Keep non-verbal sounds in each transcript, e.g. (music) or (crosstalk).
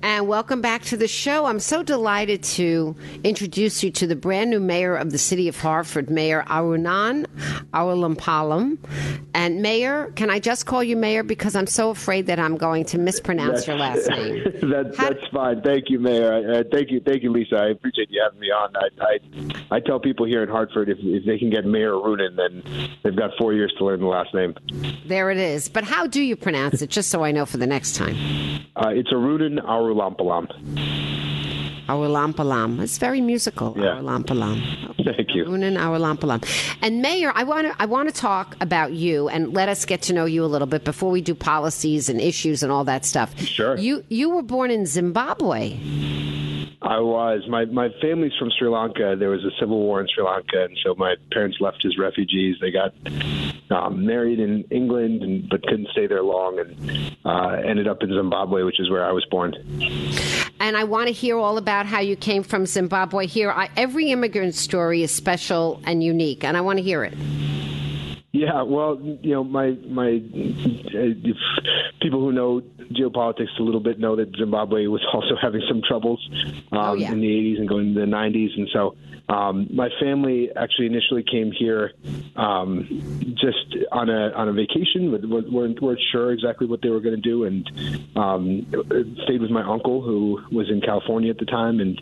And welcome back to the show. I'm so delighted to introduce you to the brand new mayor of the city of Hartford, Mayor Arunan Arulampalam. And Mayor, can I just call you Mayor because I'm so afraid that I'm going to mispronounce your last name? (laughs) that, that's fine. Thank you, Mayor. Uh, thank you, thank you, Lisa. I appreciate you having me on. I I, I tell people here in Hartford if, if they can get Mayor Arunan, then they've got four years to learn the last name. There it is. But how do you pronounce it, just so I know for the next time? Uh, it's Arunan Arulampalam. Arulampalam. It's very musical. Yeah. Arulampalam. Okay. Thank you. Arulampalam. And Mayor, I want to I want to talk about you and let us get to know you a little bit before we do policies and issues and all that stuff. Sure. You you were born in Zimbabwe. I was. My my family's from Sri Lanka. There was a civil war in Sri Lanka, and so my parents left as refugees. They got um, married in England, and, but couldn't stay there long, and uh, ended up in Zimbabwe, which is where I was born. And I want to hear all about how you came from Zimbabwe here. I, every immigrant story is special and unique, and I want to hear it. Yeah, well, you know, my my uh, people who know geopolitics a little bit know that Zimbabwe was (laughs) also having some troubles um, Oh, yeah. in the 80s and going into the 90s, and so um, my family actually initially came here um, just on a on a vacation. but we weren't, weren't sure exactly what they were going to do, and um, stayed with my uncle who was in California at the time, and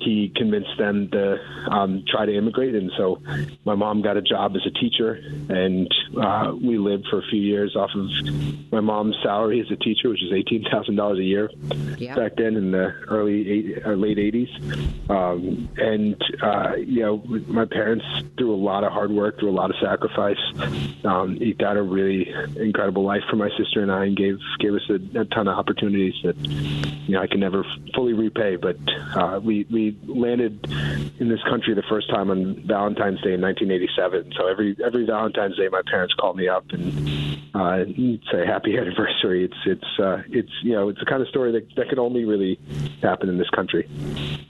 he convinced them to um, try to immigrate. And so my mom got a job as a teacher, and uh, we lived for a few years off of my mom's salary as a teacher, which is eighteen thousand dollars a year Yeah. back then in the early eight, or late eighties. Um, and uh, you know, my parents through a lot of hard work, through a lot of sacrifice, um, eked out a really incredible life for my sister and I, and gave gave us a, a ton of opportunities that you know I can never fully repay. But uh, we we landed in this country the first time on Valentine's Day in 1987. So every every Valentine's Day, my parents call me up and uh, say happy (laughs) anniversary. It's it's uh, Uh, it's you know it's the kind of story that that can only really happen in this country.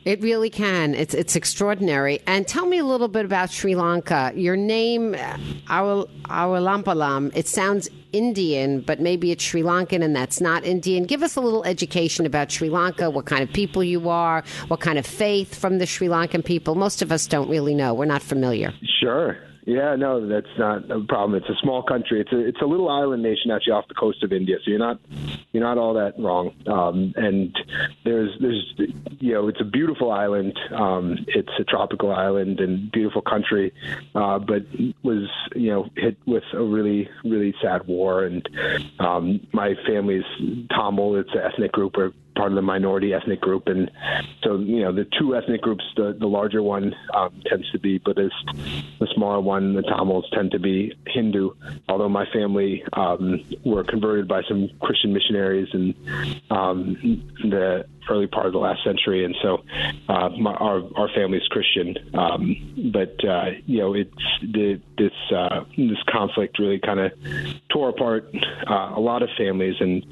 It really can. It's it's extraordinary. And tell me a little bit about Sri Lanka. Your name, uh, Awal- Awalampalam, it sounds Indian, but maybe it's Sri Lankan and that's not Indian. Give us a little education about Sri Lanka, what kind of people you are, what kind of faith from the Sri Lankan people. Most of us don't really know. We're not familiar. Sure. Yeah, no, that's not a problem. It's a small country. It's a it's a little island nation actually off the coast of India. So you're not you're not all that wrong. Um, and there's there's you know it's a beautiful island. Um, it's a tropical island and beautiful country, uh, but was you know hit with a really really sad war. And um, my family's Tamil. It's an ethnic group or part of the minority ethnic group, and so you know the two ethnic groups, the the larger one um, tends to be Buddhist, the smaller one, the Tamils tend to be Hindu. Although my family um, were converted by some Christian missionaries, and um, the early part of the last century, and so uh, my, our our family is Christian. Um, but uh, you know, it's the, this uh, this conflict really kind of tore apart uh, a lot of families, and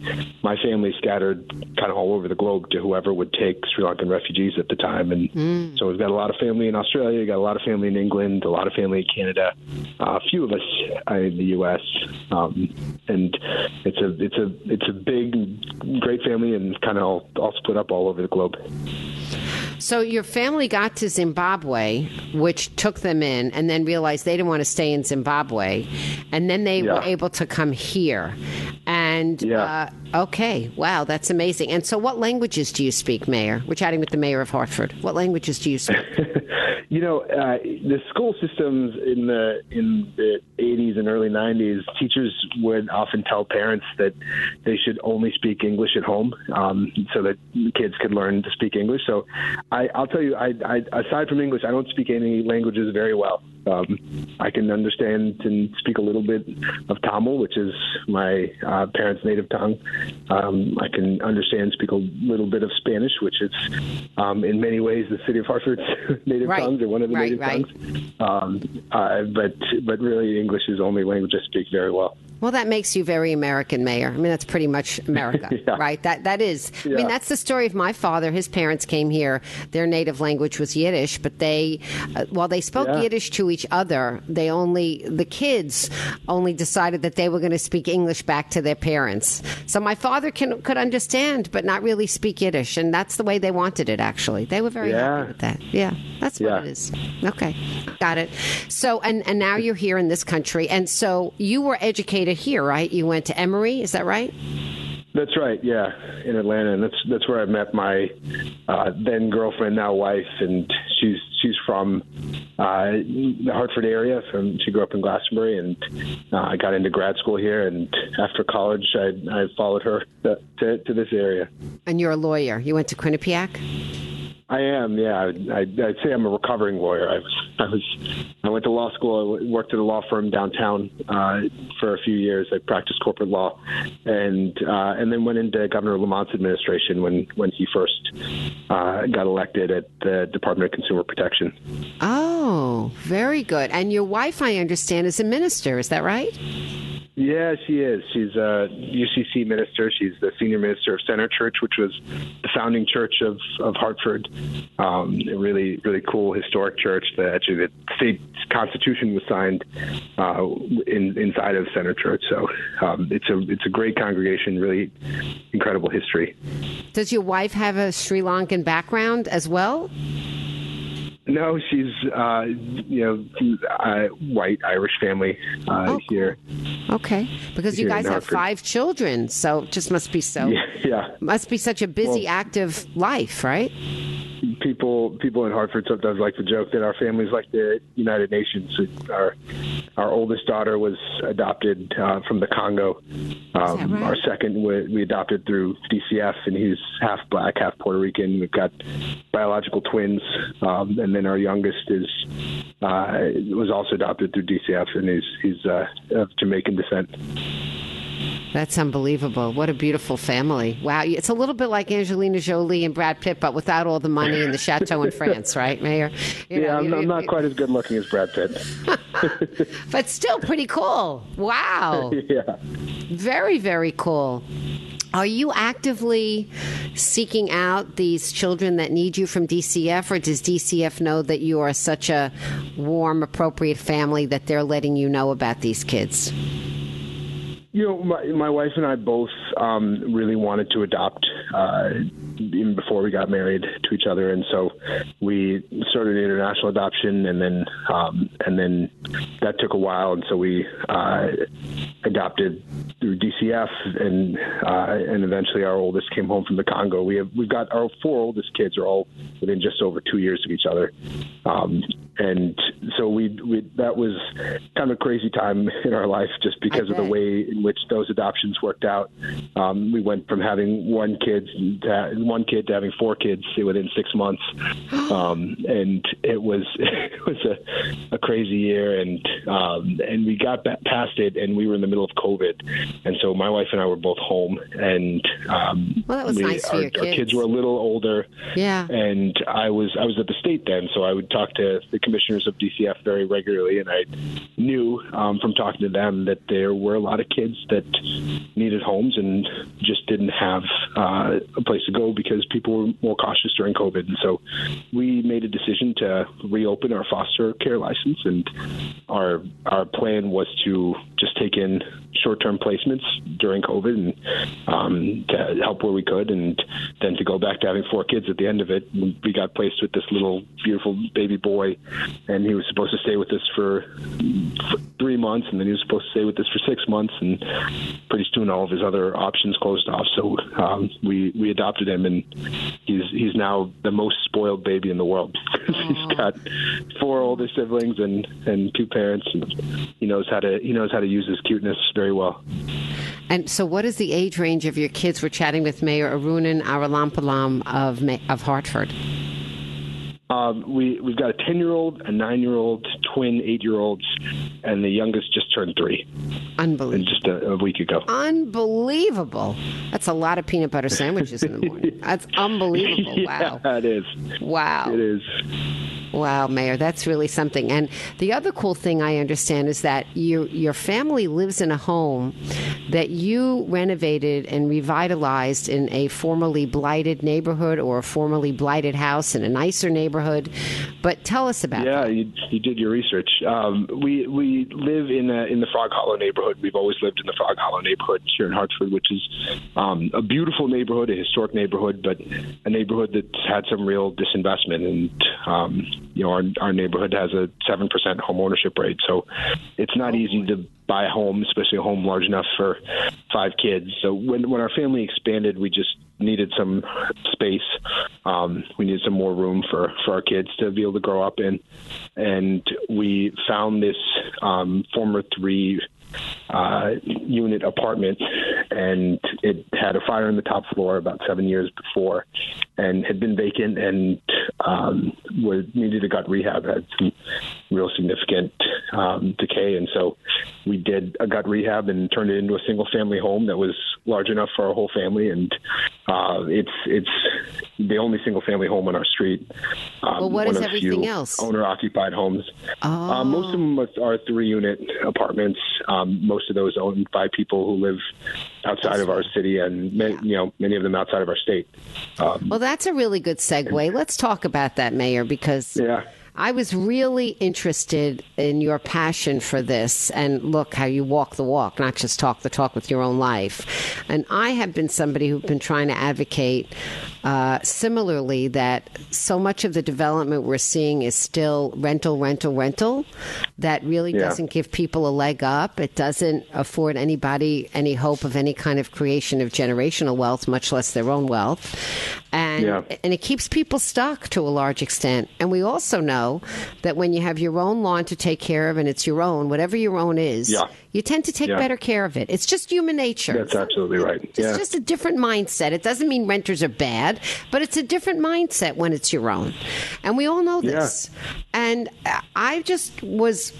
my family scattered kind of all over the globe to whoever would take Sri Lankan refugees at the time, and mm. so we've got a lot of family in Australia, got a lot of family in England, a lot of family in Canada, uh, a few of us in the U.S. Um, and it's a it's a it's a big, great family, and kind of all, all split up all over the globe. So your family got to Zimbabwe, which took them in, and then realized they didn't want to stay in Zimbabwe, and then they yeah. were able to come here. And yeah. uh, okay, wow, that's amazing. And so, what languages do you speak, Mayor? We're chatting with the mayor of Hartford. What languages do you speak? (laughs) you know, uh, the school systems in the in the 80s and early 90s, teachers would often tell parents that they should only speak English at home, um, so that kids could learn to speak English. So, I, I'll tell you, I, I, aside from English, I don't speak any languages very well. Um, I can understand and speak a little bit of Tamil, which is my uh, parents' native tongue. Um, I can understand speak a little bit of Spanish, which is um, in many ways the city of Hartford's (laughs) native right. tongues or one of the right, native right. tongues. Um, uh, but but really, English is the only language I speak very well. Well, that makes you very American, Mayor. I mean, that's pretty much (laughs) America, yeah. right? That that is. Yeah. I mean, that's the story of my father. His parents came here. Their native language was Yiddish, but they, uh, while they spoke yeah. Yiddish to each other, they only the kids only decided that they were going to speak English back to their parents. So my father can could understand, but not really speak Yiddish, and that's the way they wanted it. Actually, they were very happy with that. Yeah, that's what it is. Okay, got it. So, and and now you're here in this country, and so you were educated here, right? You went to Emory, is that right? That's right. Yeah, in Atlanta, and that's that's where I met my uh, then girlfriend, now wife, and she's she's from uh, the Hartford area. From she grew up in Glastonbury, and uh, I got into grad school here. And after college, I, I followed her to, to, to this area. And you're a lawyer. You went to Quinnipiac. I am, yeah. I, would say I'm a recovering lawyer. I was, I was, I went to law school. I worked at a law firm downtown uh, for a few years. I practiced corporate law, and uh, and then went into Governor Lamont's administration when when he first uh, got elected at the Department of Consumer Protection. Oh, very good. And your wife, I understand, is a minister. Is that right? Yeah, she is. She's a UCC minister. She's the senior minister of Center Church, which was the founding church of, of Hartford. Um, a really, really cool historic church. That actually the state constitution was signed uh, in, inside of Center Church. So um, it's a it's a great congregation. Really incredible history. Does your wife have a Sri Lankan background as well? No, she's uh, you know uh, white Irish family uh, oh, here. Okay, because you guys have five children, so it just must be so. Yeah, yeah. must be such a busy, well, active life, right? people people in Hartford sometimes like to joke that our family's like the United Nations. Our our oldest daughter was adopted uh, from the Congo. Um, right? Our second we, we adopted through DCF, and he's half black, half Puerto Rican. We've got biological twins, um, and then our youngest is uh, was also adopted through DCF, and he's he's uh, of Jamaican descent. That's unbelievable. What a beautiful family. Wow. It's a little bit like Angelina Jolie and Brad Pitt, but without all the money and the chateau in (laughs) France, right, Mayor? You yeah, know, I'm, I'm not quite as good looking as Brad Pitt. (laughs) but still pretty cool. Wow. (laughs) yeah. Very, very cool. Are you actively seeking out these children that need you from DCF, or does DCF know that you are such a warm, appropriate family that they're letting you know about these kids? You know, my, my wife and I both um, really wanted to adopt uh, even before we got married to each other, and so we started international adoption, and then um, and then that took a while, and so we uh, adopted through DCF, and uh, and eventually our oldest came home from the Congo. We have we've got our four oldest kids are all within just over two years of each other, um, and so we, we that was kind of a crazy time in our life just because of the way in which those adoptions worked out. Um, we went from having one kid to one kid to having four kids within six months, (gasps) um, and it was (laughs) it was a, a crazy year, and um, and we got past it, and we were in the middle of COVID, and so my wife and I were both home, and um, Well, that was we, nice for our, your kids. Our kids were a little older. Yeah. And I was I was at the state then, so I would talk to the commissioners of DCF very regularly, and I knew um, from talking to them that there were a lot of kids that needed homes and just didn't have uh, a place to go because people were more cautious during COVID. And so we made a decision to reopen our foster care license, and our our plan was to just take in short-term placements during COVID and um, to help where we could, and then to go back to having four kids at the end of it. We got placed with this little beautiful baby boy, and he was supposed to stay with us for, for three months, and then he was supposed to stay with us for six months, and pretty soon all of his other options closed off. So um, we we adopted him, and he's he's now the most spoiled baby in the world. because (laughs) he's got four older siblings and and two parents, and he knows how to he knows how to use his cuteness very well. And so, what is the age range of your kids? We're chatting with Mayor Arunan Aralampalam of of Hartford. Um, we we've got a ten year old, a nine year old, twin eight year olds, and the youngest just turned three. Unbelievable! Just a, a, week ago. Unbelievable! That's a lot of peanut butter sandwiches in the morning. (laughs) That's unbelievable! yeah, wow, it is. Wow, it is. Wow, Mayor, that's really something. And the other cool thing I understand is that your your family lives in a home that you renovated and revitalized in a formerly blighted neighborhood or a formerly blighted house in a nicer neighborhood. But tell us about it. yeah, that. you, you did your research. Um, we we live in a, in the Frog Hollow neighborhood. We've always lived in the Frog Hollow neighborhood here in Hartford, which is um, a beautiful neighborhood, a historic neighborhood, but a neighborhood that's had some real disinvestment and. Um, you know, our, our neighborhood has a 7% home ownership rate. So it's not easy to buy a home, especially a home large enough for five kids. So when, when our family expanded, we just needed some space. Um, we needed some more room for, for our kids to be able to grow up in. And we found this um, former three uh, unit apartment, and it had a fire in the top floor about seven years before, and had been vacant and um, was needed a gut rehab. Had some real significant um, decay, and so we did a gut rehab and turned it into a single family home that was large enough for our whole family. And uh, it's it's the only single family home on our street. Um, well, what is everything else? Owner occupied homes. Oh. Um, most of them are three unit apartments. Um, most of those owned by people who live outside of our city, and many, you know many of them outside of our state. Um, well, that's a really good segue. Let's talk about that, Mayor, because yeah. I was really interested in your passion for this and look how you walk the walk, not just talk the talk with your own life. And I have been somebody who's been trying to advocate uh, similarly that so much of the development we're seeing is still rental, rental, rental that really yeah. doesn't give people a leg up. It doesn't afford anybody any hope of any kind of creation of generational wealth, much less their own wealth. And, yeah. and it keeps people stuck to a large extent. And we also know that when you have your own lawn to take care of and it's your own, whatever your own is, yeah. You tend to take yeah. better care of it. It's just human nature. That's absolutely right. It's just a different mindset. It doesn't mean renters are bad, but it's a different mindset when it's your own. And we all know this. And I just was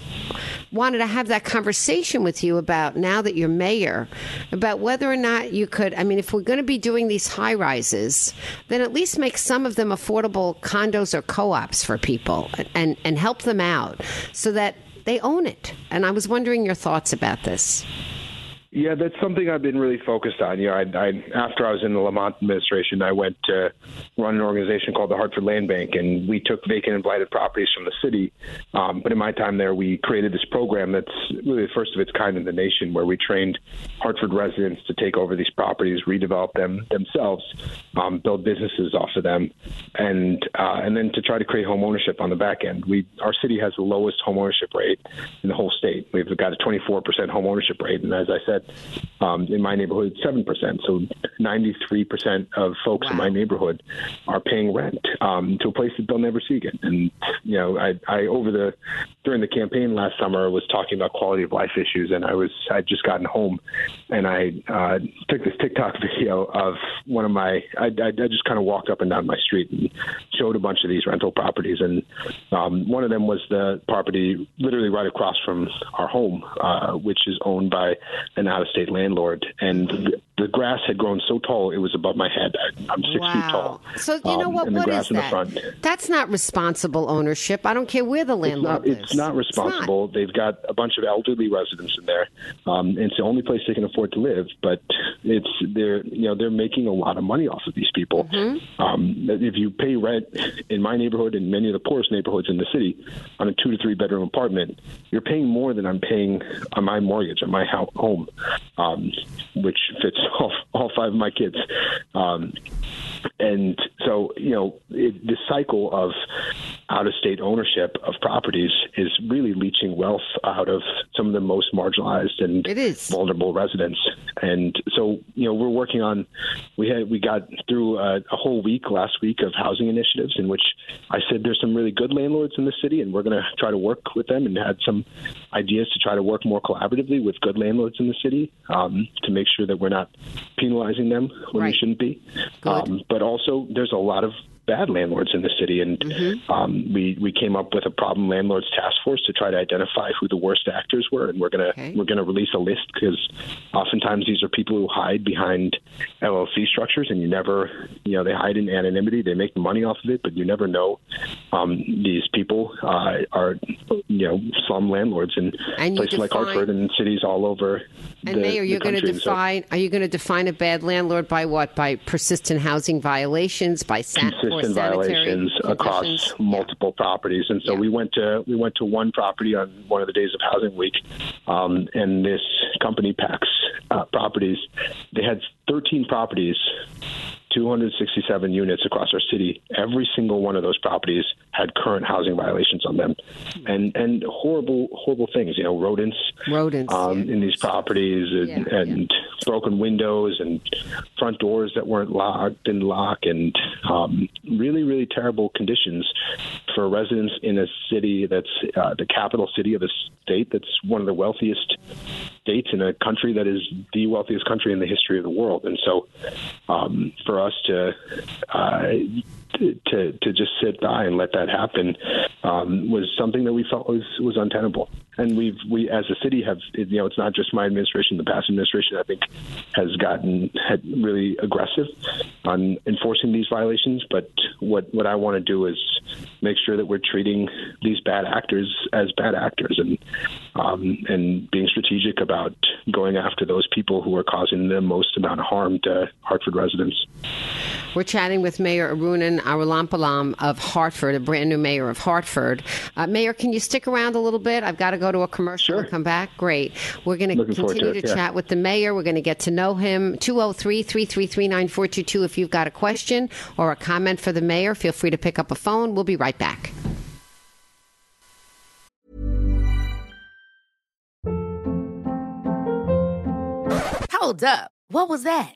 wanted to have that conversation with you about now that you're mayor, about whether or not you could. I mean, if we're going to be doing these high rises, then at least make some of them affordable condos or co-ops for people, and and help them out so that they own it. And I was wondering your thoughts about this. Yeah, that's something I've been really focused on. You know, I, I after I was in the Lamont administration, I went to run an organization called the Hartford Land Bank, and we took vacant and blighted properties from the city. Um, but in my time there, we created this program that's really the first of its kind in the nation, where we trained Hartford residents to take over these properties, redevelop them themselves, um, build businesses off of them, and uh, and then to try to create home ownership on the back end. We our city has the lowest home ownership rate in the whole state. We've got a 24% home ownership rate, and as I said um, in my neighborhood, seven percent. So ninety-three percent of folks wow. in my neighborhood are paying rent um, to a place that they'll never see again. And you know, I, I over the during the campaign last summer was talking about quality of life issues, and I was I'd just gotten home, and I uh, took this TikTok (laughs) video of one of my I, I, I just kind of walked up and down my street and showed a bunch of these rental properties, and um, one of them was the property literally right across from our home, uh, which is owned by an out-of-state landlord, and the grass had grown so tall it was above my head. I, am six wow. feet tall. So you know um, what? What is that? That's not responsible ownership. I don't care where the It's landlord not, lives. it's not responsible. They've got a bunch of elderly residents in there. Um, it's the only place they can afford to live, but it's they're you know they're making a lot of money off of these people. Mm-hmm. Um, if you pay rent in my neighborhood and many of the poorest neighborhoods in the city on a two to three bedroom apartment, you're paying more than I'm paying on my mortgage on my ho- home, um, which fits (laughs) all, all five of my kids. Um, and so you know it, the cycle of out of state ownership of properties is really leaching wealth out of some of the most marginalized and It is. vulnerable residents and so you know we're working on we had we got through a, a whole week last week of housing initiatives in which I said there's some really good landlords in the city and we're going to try to work with them and had some ideas to try to work more collaboratively with good landlords in the city um, to make sure that we're not penalizing them when Right. we shouldn't be um, but also there's a lot of bad landlords in the city, and Mm-hmm. um, we we came up with a problem landlords task force to try to identify who the worst actors were, and we're gonna Okay. we're gonna release a list because oftentimes these are people who hide behind LLC structures, and you never you know they hide in anonymity, they make money off of it, but you never know um, these people uh, are you know slum landlords in And places like Hartford and cities all over. And the, Mayor, you're going to country. So- define. Are you going to define a bad landlord by what? By persistent housing violations, by san- or consistent sanitary violations across conditions? multiple properties. And so Yeah. we went to we went to one property on one of the days of housing week, um, and this company packs uh, properties. They had 13 properties. 267 units across our city. Every single one of those properties had current housing violations on them, and and horrible horrible things. You know, rodents, Rodents, um, yeah. in these properties, and, Yeah, and broken windows, and front doors that weren't locked and lock, and um, really really terrible conditions for residents in a city that's uh, the capital city of a state that's one of the wealthiest states in a country that is the wealthiest country in the history of the world. And so, um, for us to uh, to to just sit by and let that happen um, was something that we felt was was untenable. And we've we as a city have you know it's not just my administration, the past administration I think has gotten had really aggressive on enforcing these violations. But what what I want to do is make sure that we're treating these bad actors as bad actors and um, and being strategic about going after those people who are causing the most amount of harm to Hartford residents. We're chatting with Mayor Arunan Arulampalam of Hartford, a brand new mayor of Hartford. Uh, mayor, can you stick around a little bit? I've got to go to a commercial Sure. and come back. Great. We're going to continue to to, it, yeah. chat with the mayor. We're going to get to know him. 203 333 9422. If you've got a question or a comment for the mayor, feel free to pick up a phone. We'll be right back. Hold up. What was that?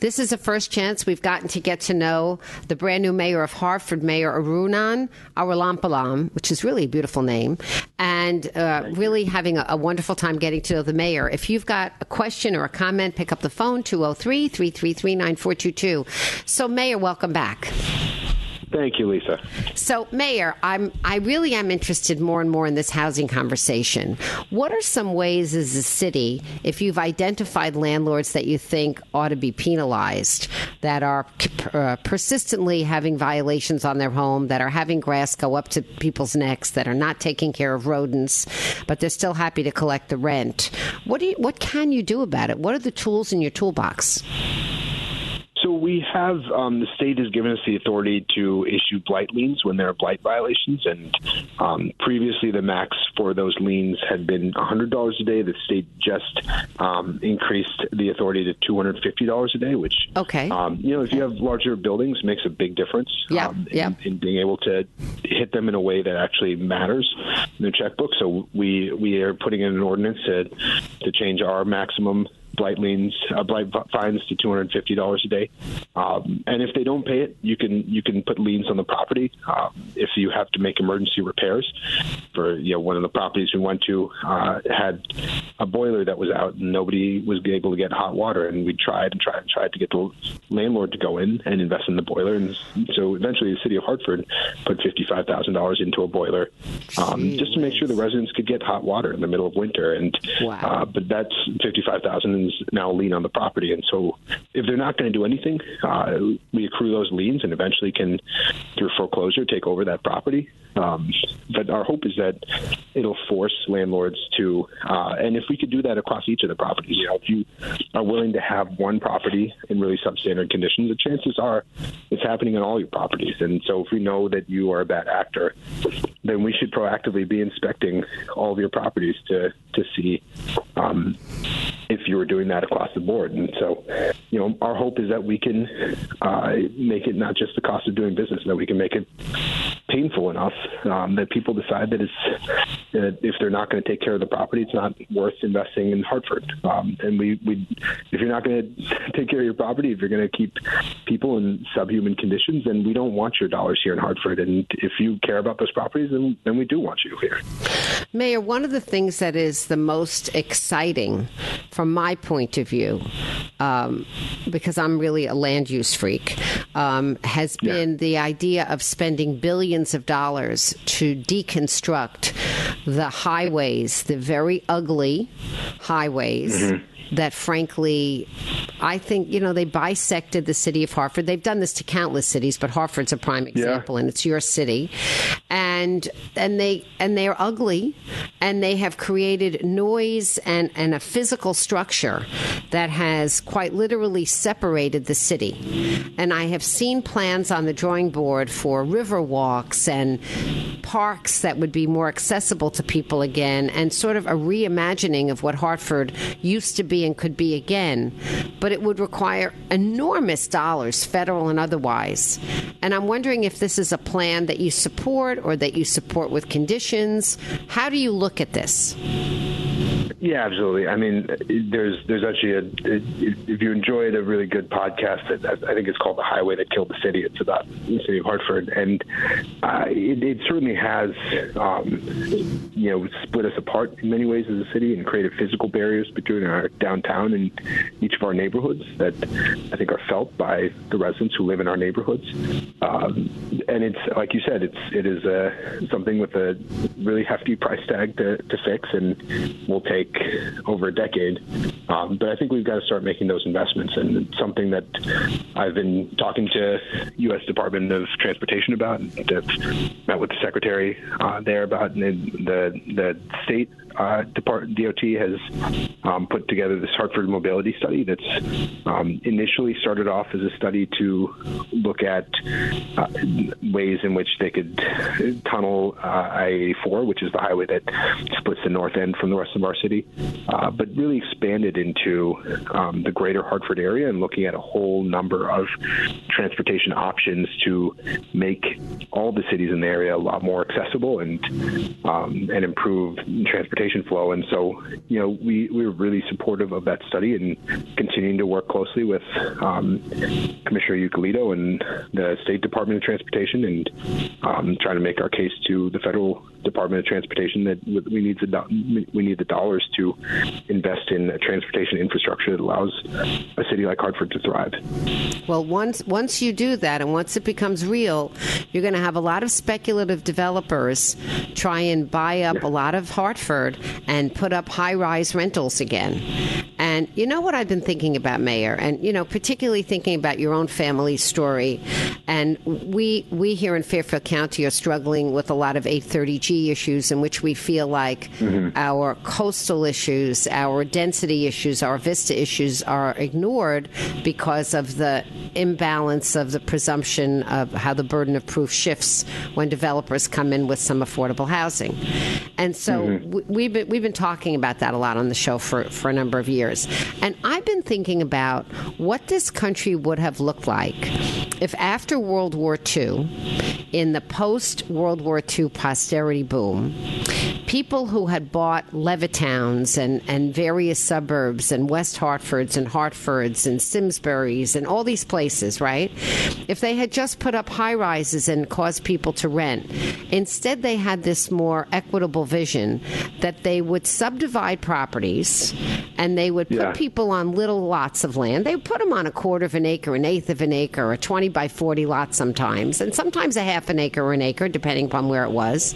This is the first chance we've gotten to get to know the brand new mayor of Hartford, Mayor Arunan Arulampalam, which is really a beautiful name, and uh, really having a, a wonderful time getting to know the mayor. If you've got a question or a comment, pick up the phone 203 333 9422. So, Mayor, welcome back. Thank you, Lisa. So, Mayor, I'm I really am interested more and more in this housing conversation. What are some ways as a city, if you've identified landlords that you think ought to be penalized, that are uh, persistently having violations on their home, that are having grass go up to people's necks, that are not taking care of rodents, but they're still happy to collect the rent? What do you, what can you do about it? What are the tools in your toolbox? We have um, the state has given us the authority to issue blight liens when there are blight violations, and um, previously the max for those liens had been $100 a day. The state just um, increased the authority to $250 a day, which okay, um, you know, if you have larger buildings, makes a big difference. Yeah, um, yeah. In, in being able to hit them in a way that actually matters in the checkbook. So we we are putting in an ordinance to to change our maximum blight liens, uh, blight fines to two hundred fifty dollars a day. Um, and if they don't pay it, you can you can put liens on the property. Um, if you have to make emergency repairs, for you know one of the properties we went to uh, had a boiler that was out and nobody was able to get hot water, and we tried and tried and tried to get the landlord to go in and invest in the boiler, and so eventually the city of Hartford put fifty five thousand dollars into a boiler um, just to make sure the residents could get hot water in the middle of winter. And wow. uh, but that's fifty five thousand is now lien on the property, and so if they're not going to do anything, uh, we accrue those liens and eventually can, through foreclosure, take over that property. Um, but our hope is that it'll force landlords to, uh, and if we could do that across each of the properties, you know, if you are willing to have one property in really substandard conditions, the chances are it's happening on all your properties. And so if we know that you are a bad actor, then we should proactively be inspecting all of your properties to to see um, if you were doing that across the board. And so, you know, our hope is that we can uh, make it not just the cost of doing business, that we can make it painful enough um, that people decide that it's that if they're not going to take care of the property, it's not worth investing in Hartford. Um, and we, we, if you're not going to take care of your property, if you're going to keep people in subhuman conditions, then we don't want your dollars here in Hartford. And if you care about those properties, then then we do want you here. Mayor, one of the things that is the most exciting from my point of view, um, because I'm really a land use freak, um, has been yeah. the idea of spending billions of dollars to deconstruct the highways, the very ugly highways. Mm-hmm that frankly I think, you know, they bisected the city of Hartford. They've done this to countless cities, but Hartford's a prime example yeah. and it's your city. And and they and they're ugly and they have created noise and, and a physical structure that has quite literally separated the city. And I have seen plans on the drawing board for river walks and parks that would be more accessible to people again and sort of a reimagining of what Hartford used to be and could be again. But it would require enormous dollars, federal and otherwise. And I'm wondering if this is a plan that you support or that you support with conditions. How do you look at this? Yeah, absolutely. I mean, there's there's actually a if you enjoyed a really good podcast, I think it's called "The Highway That Killed the City." It's about the city of Hartford, and uh, it, it, certainly has um, you know split us apart in many ways as a city and created physical barriers between our downtown and each of our neighborhoods that I think are felt by the residents who live in our neighborhoods. Um, and it's like you said, it's it is uh, something with a really hefty price tag to, to fix, and we'll take take over a decade. Um, but I think we've got to start making those investments, and it's something that I've been talking to U.S. Department of Transportation about. And I've met with the secretary uh, there about the the state uh, DOT has um, put together this Hartford mobility study that's um, initially started off as a study to look at uh, ways in which they could tunnel uh, I-84, which is the highway that splits the north end from the rest of our city, uh, but really expanded into um, the greater Hartford area and looking at a whole number of transportation options to make all the cities in the area a lot more accessible and um, and improve transportation transportation flow. And so, you know, we, we were really supportive of that study and continuing to work closely with um, Commissioner Eucalitto and the State Department of Transportation and um, trying to make our case to the federal Department of Transportation that we need the we need the dollars to invest in transportation infrastructure that allows a city like Hartford to thrive. Well, once once you do that, and once it becomes real, you're going to have a lot of speculative developers try and buy up yeah. a lot of Hartford and put up high rise rentals again. And you know what I've been thinking about, Mayor, and you know, particularly thinking about your own family story. And we we here in Fairfield County are struggling with a lot of 830G issues in which we feel like mm-hmm. our coastal issues, our density issues, our vista issues are ignored because of the imbalance of the presumption of how the burden of proof shifts when developers come in with some affordable housing. And so mm-hmm. we've been we've been talking about that a lot on the show for, for a number of years. And I've been thinking about what this country would have looked like if after World War II, in the post World War II posterity boom, people who had bought Levittowns and, and various suburbs and West Hartfords and Hartfords and Simsburys and all these places, right? If they had just put up high rises and caused people to rent, instead they had this more equitable vision that they would subdivide properties and they would put yeah. people on little lots of land. They would put them on a quarter of an acre, an eighth of an acre, or a 20 by 40 lot sometimes, and sometimes a half an acre or an acre, depending upon where it was.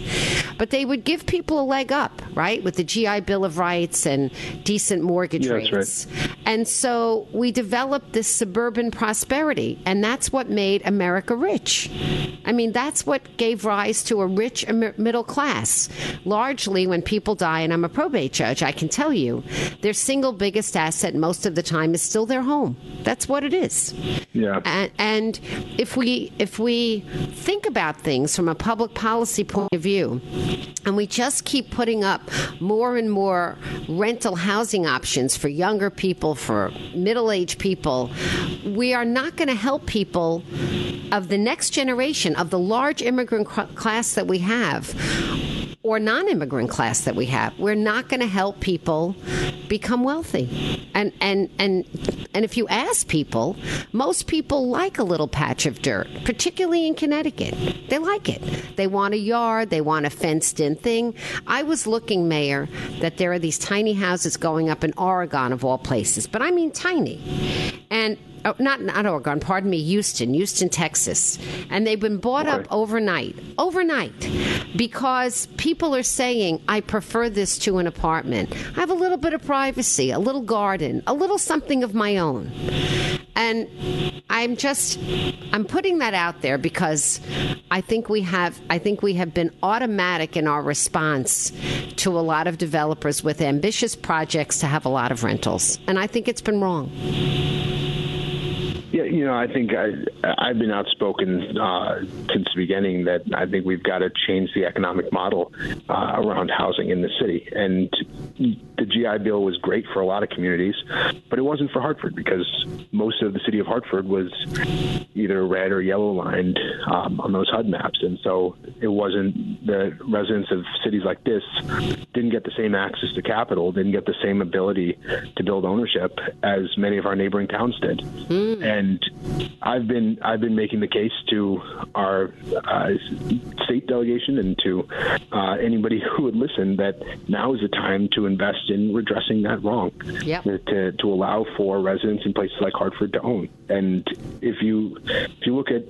But they would give people a leg up, right, with the GI Bill of Rights and decent mortgage yeah, rates. Right. And so we developed this suburban prosperity, and that's what made America rich. I mean, that's what gave rise to a rich middle class. Largely, when people die, and I'm a probate judge, I can tell you, their single biggest asset most of the time is still their home. That's what it is. Yeah. And, and if we if we think about things from a public policy point of view, and we just keep putting up more and more rental housing options for younger people, for middle aged people, we are not going to help people of the next generation, of the large immigrant class that we have or non immigrant class that we have. We're not going to help people become wealthy. And, and, and, and if you ask people, most people like a little patch of dirt, particularly in Connecticut. They like it. They want a yard, they want a fenced in thing. I was looking, Mayor, that there are these tiny houses going up in Oregon, of all places, but I mean tiny. And oh, not not Oregon, pardon me, Houston, Houston, Texas, and they've been bought okay. up overnight, overnight, because people are saying, "I prefer this to an apartment. I have a little bit of privacy, a little garden, a little something of my own." And I'm just I'm putting that out there because I think we have I think we have been automatic in our response to a lot of developers with ambitious projects to have a lot of rentals. And I think it's been wrong. Yeah, you know, I think I, I've been outspoken uh, since the beginning that I think we've got to change the economic model uh, around housing in the city. And the GI Bill was great for a lot of communities, but it wasn't for Hartford because most of the city of Hartford was either red or yellow lined um, on those HUD maps. And so it wasn't the residents of cities like this didn't get the same access to capital, didn't get the same ability to build ownership as many of our neighboring towns did. Mm. And I've been I've been making the case to our uh, state delegation and to uh, anybody who would listen that now is the time to invest in redressing that wrong. Yep. To, to allow for residents in places like Hartford to own. And if you if you look at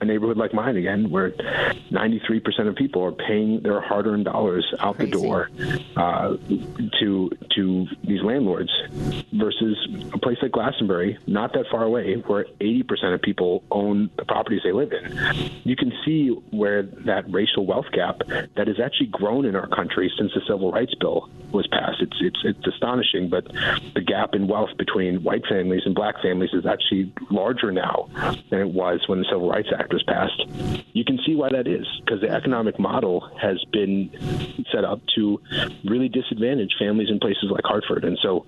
a neighborhood like mine again, where 93% of people are paying their hard-earned dollars out Crazy. the door uh, to to these landlords, versus a place like Glastonbury, not that far away, where 80% of people own the properties they live in, you can see where that racial wealth gap that has actually grown in our country since the Civil Rights Bill was passed. It's it's it's astonishing, but the gap in wealth between white families and black families is actually larger now than it was when the Civil Rights Act was passed. You can see why that is because the economic model has been set up to really disadvantage families in places like Hartford, and so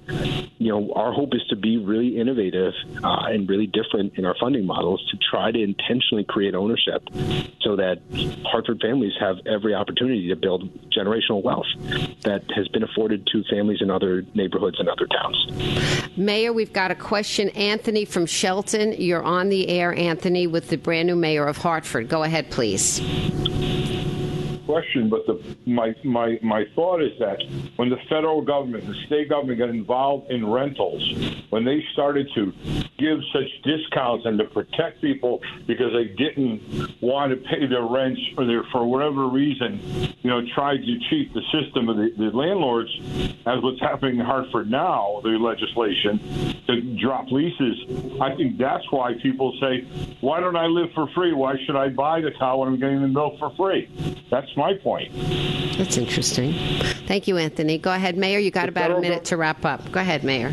you know our hope is to be really innovative uh, and really different in our funding models to try to intentionally create ownership so that Hartford families have every opportunity to build generational wealth that has been afforded to families in other neighborhoods and other towns. Mayor, we've got a question. Anthony from Shelton, you're on the air, Anthony, with the brand new mayor of Hartford. Go ahead, please question, but the, my, my, my thought is that when the federal government, the state government got involved in rentals, when they started to give such discounts and to protect people because they didn't want to pay their rents or their, for whatever reason, you know, tried to cheat the system of the, the landlords, as what's happening in Hartford now, the legislation to drop leases. I think that's why people say, why don't I live for free? Why should I buy the cow when I'm getting the milk for free? That's my point. That's interesting. Thank you, Anthony. Go ahead, Mayor. You got about a minute to wrap up. Go ahead, Mayor.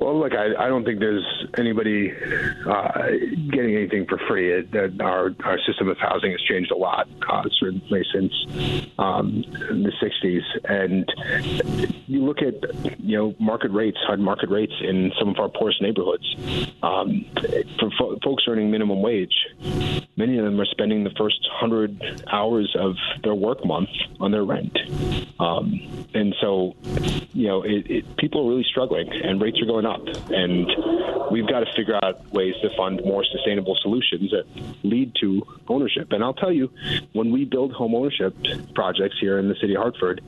Well, look, I, I don't think there's anybody uh, getting anything for free. It, our our system of housing has changed a lot, uh, certainly since um, the '60s. And you look at you know market rates, hard market rates in some of our poorest neighborhoods. Um, for fo- folks earning minimum wage, many of them are spending the first hundred hours of their work month on their rent. Um, and so, you know, it, people are really struggling, and rates are going up. And we've got to figure out ways to fund more sustainable solutions that lead to ownership. And I'll tell you, when we build home ownership projects here in the city of Hartford,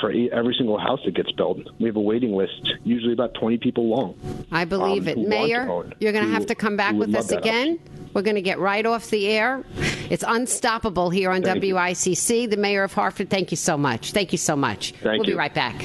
for every single house that gets built, we have a waiting list, usually about 20 people long. I believe um, it. to Mayor, you're going to have to come back with us again. We're going to get right off the air. It's unstoppable here on Thank you. WICC. The mayor of Hartford, thank you so much. Thank you so much. Thank we'll be right back.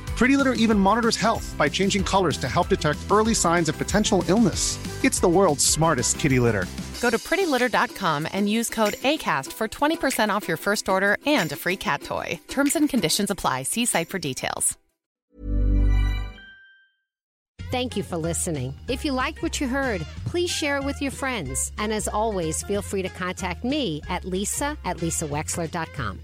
Pretty Litter even monitors health by changing colors to help detect early signs of potential illness. It's the world's smartest kitty litter. Go to prettylitter.com and use code ACAST for 20% off your first order and a free cat toy. Terms and conditions apply. See site for details. Thank you for listening. If you liked what you heard, please share it with your friends. And as always, feel free to contact me at lisa at lisawexler.com.